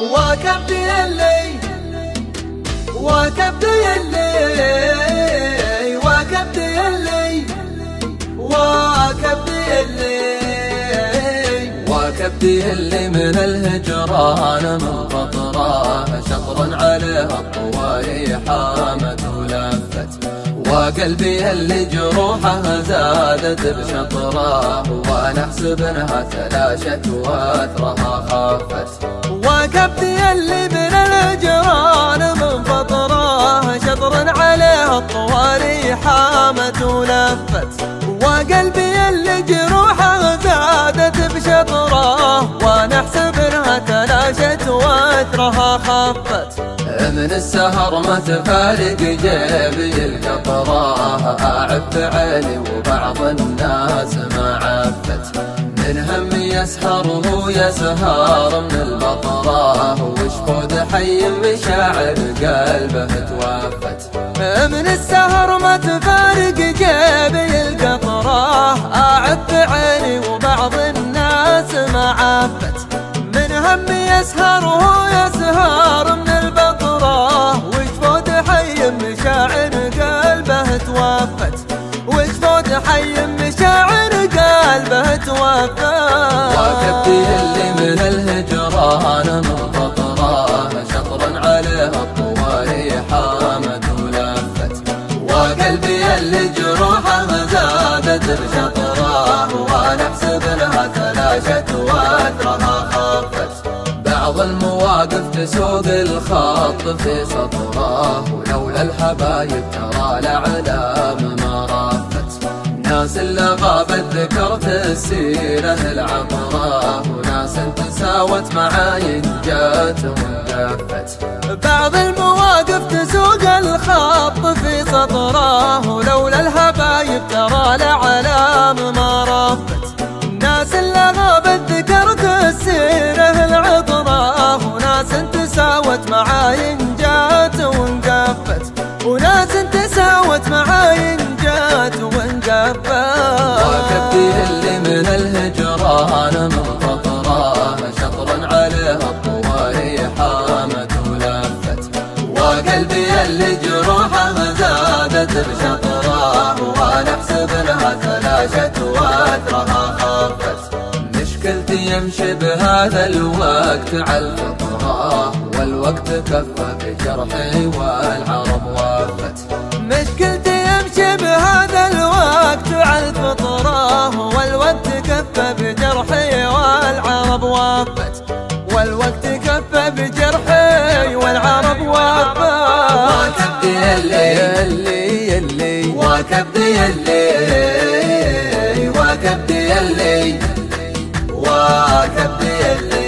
وكبدي اللي وكبدي اللي وكبدي اللي وكبدي اللي وكبدي اللي من الهجران من فطرة شطرا عليه الطواري حامت ولفت. وقلبي اللي جروحه زادت بشطره وأنا أحسب إنها تلاشت وأثرها خافت. وكبدي اللي من الجيران من شطر عليه الطواري حامت ولفت وقلبي اللي جروحه زادت بشطره وأنا أحسب إنها تلاشت وأثرها خفت. من السهر ما تفارق جيبي القطرة أعف عيني وبعض الناس ما عفت. من هم يسهر وهو يسهر من البطرة. وشفود حي مشاعر قلبه توفت. من السهر ما تفارق جيبي القطرة. أعف عيني وبعض الناس ما عفت. من هم يسهر وهو يسهر من مشاعر قلبه توفت. وجفود حي مشاعر قلبه توفت. وكبدي اللي من الهجران من فطرة شطرا عليه الطواري حامد ولفت. وقلبي اللي جروحه زادت بشطره وأنا احسب تلاشت وأثرها خفت. بعض المواقف تسوق الخط في سطره ولولا الحبايب ترى الأعلام ما رافت ناس اللي غابت ذكرت السيرة العطرة وناس تساوت معاي جات وانقفت بعض المواقف تسوق الخط في سطرة. ولولا الحبايب ترى الأعلام ما رافت ناس اللي غابت ذكرت السيرة العطرة وناس تساوت معاي بشطره وأنا احسب لها تلاشت واثرها مشكلتي يمشي بهذا الوقت على الفطرة والوقت كفى بجرحي والعرب وافت مشكلتي يمشي بهذا الوقت على الفطرة والوقت كفى بجرحي والعرب وافت والوقت كفى بجرحي وكبدي اللي وكبدي اللي وكبدي اللي